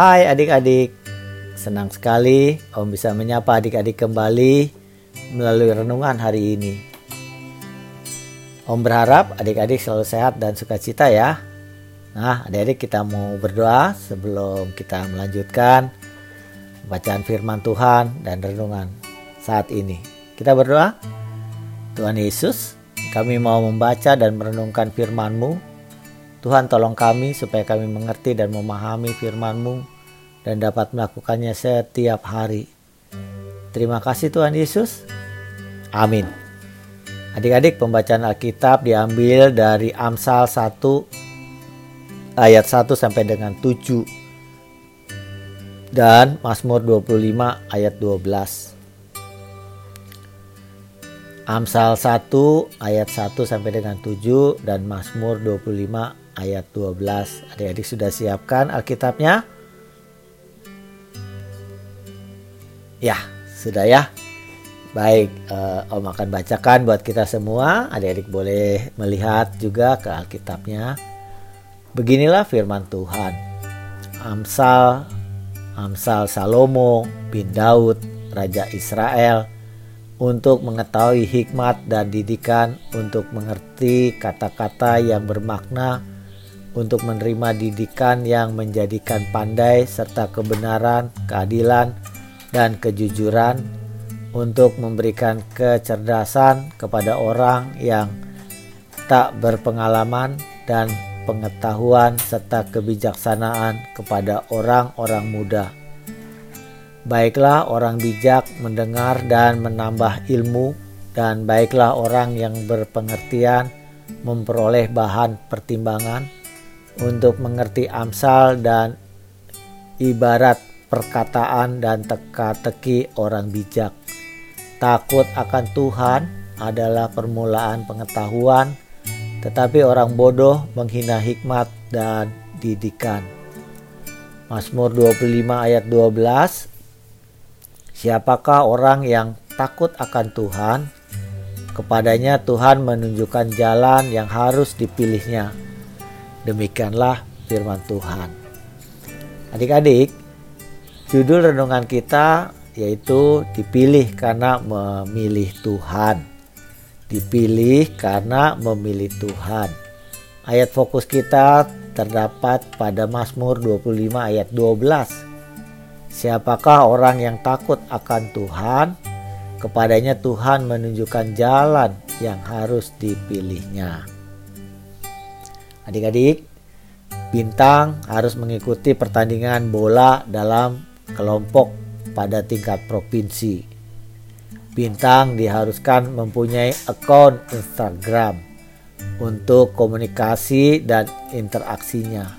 Hai adik-adik, senang sekali Om bisa menyapa adik-adik kembali melalui renungan hari ini. Om berharap adik-adik selalu sehat dan sukacita ya. Nah, adik-adik kita mau berdoa sebelum kita melanjutkan bacaan firman Tuhan dan renungan saat ini. Kita berdoa. Tuhan Yesus, kami mau membaca dan merenungkan firman-Mu Tuhan tolong kami supaya kami mengerti dan memahami firman-Mu dan dapat melakukannya setiap hari. Terima kasih Tuhan Yesus. Amin. Adik-adik pembacaan Alkitab diambil dari Amsal 1 ayat 1 sampai dengan 7 dan Mazmur 25 ayat 12. Amsal 1 ayat 1 sampai dengan 7 dan Mazmur 25 ayat 12. Adik-adik sudah siapkan Alkitabnya? Ya, sudah ya. Baik, uh, Om akan bacakan buat kita semua. Adik-adik boleh melihat juga ke Alkitabnya. Beginilah firman Tuhan. Amsal Amsal Salomo bin Daud, Raja Israel, untuk mengetahui hikmat dan didikan, untuk mengerti kata-kata yang bermakna, untuk menerima didikan yang menjadikan pandai serta kebenaran, keadilan, dan kejujuran, untuk memberikan kecerdasan kepada orang yang tak berpengalaman dan pengetahuan serta kebijaksanaan kepada orang-orang muda. Baiklah orang bijak mendengar dan menambah ilmu, dan baiklah orang yang berpengertian memperoleh bahan pertimbangan untuk mengerti amsal dan ibarat perkataan dan teka-teki orang bijak. Takut akan Tuhan adalah permulaan pengetahuan, tetapi orang bodoh menghina hikmat dan didikan. Mazmur 25 ayat 12 Siapakah orang yang takut akan Tuhan? Kepadanya Tuhan menunjukkan jalan yang harus dipilihnya Demikianlah firman Tuhan. Adik-adik, judul renungan kita yaitu dipilih karena memilih Tuhan. Dipilih karena memilih Tuhan. Ayat fokus kita terdapat pada Mazmur 25 ayat 12. Siapakah orang yang takut akan Tuhan? Kepadanya Tuhan menunjukkan jalan yang harus dipilihnya. Adik-adik, bintang harus mengikuti pertandingan bola dalam kelompok pada tingkat provinsi. Bintang diharuskan mempunyai akun Instagram untuk komunikasi dan interaksinya,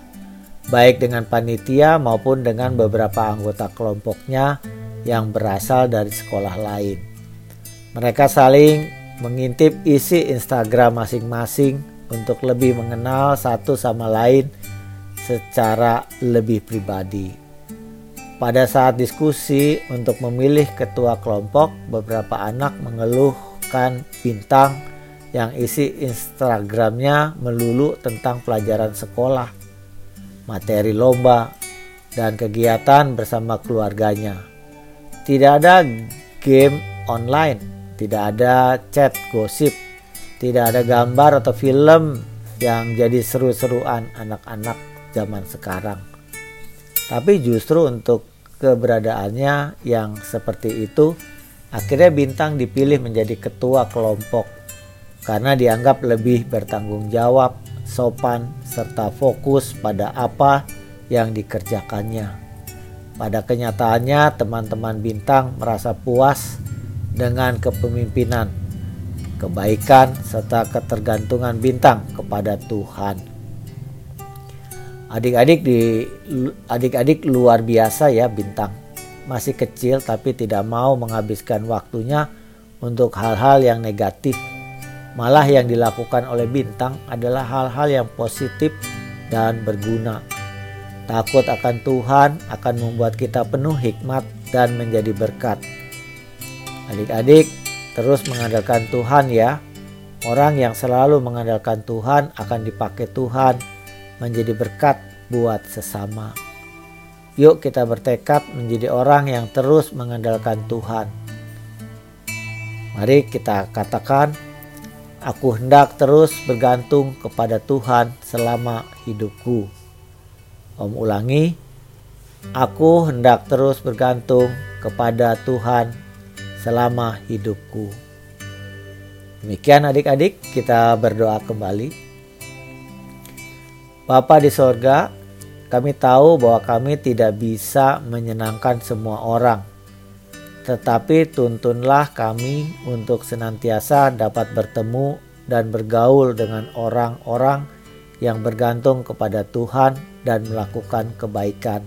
baik dengan panitia maupun dengan beberapa anggota kelompoknya yang berasal dari sekolah lain. Mereka saling mengintip isi Instagram masing-masing untuk lebih mengenal satu sama lain secara lebih pribadi. Pada saat diskusi untuk memilih ketua kelompok, beberapa anak mengeluhkan bintang yang isi Instagramnya melulu tentang pelajaran sekolah, materi lomba, dan kegiatan bersama keluarganya. Tidak ada game online, tidak ada chat gosip, tidak ada gambar atau film yang jadi seru-seruan anak-anak zaman sekarang. Tapi justru untuk keberadaannya yang seperti itu, akhirnya Bintang dipilih menjadi ketua kelompok karena dianggap lebih bertanggung jawab, sopan, serta fokus pada apa yang dikerjakannya. Pada kenyataannya, teman-teman Bintang merasa puas dengan kepemimpinan kebaikan, serta ketergantungan bintang kepada Tuhan. Adik-adik di adik-adik luar biasa ya bintang. Masih kecil tapi tidak mau menghabiskan waktunya untuk hal-hal yang negatif. Malah yang dilakukan oleh bintang adalah hal-hal yang positif dan berguna. Takut akan Tuhan akan membuat kita penuh hikmat dan menjadi berkat. Adik-adik, terus mengandalkan Tuhan ya. Orang yang selalu mengandalkan Tuhan akan dipakai Tuhan menjadi berkat buat sesama. Yuk kita bertekad menjadi orang yang terus mengandalkan Tuhan. Mari kita katakan, aku hendak terus bergantung kepada Tuhan selama hidupku. Om ulangi, aku hendak terus bergantung kepada Tuhan selama hidupku. Demikian adik-adik, kita berdoa kembali. Bapa di sorga, kami tahu bahwa kami tidak bisa menyenangkan semua orang, tetapi tuntunlah kami untuk senantiasa dapat bertemu dan bergaul dengan orang-orang yang bergantung kepada Tuhan dan melakukan kebaikan.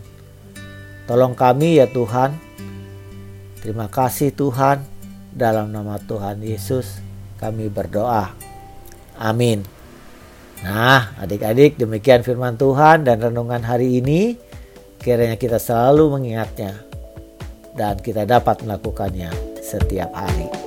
Tolong kami ya Tuhan. Terima kasih Tuhan. Dalam nama Tuhan Yesus kami berdoa. Amin. Nah, adik-adik, demikian firman Tuhan dan renungan hari ini. Kiranya kita selalu mengingatnya dan kita dapat melakukannya setiap hari.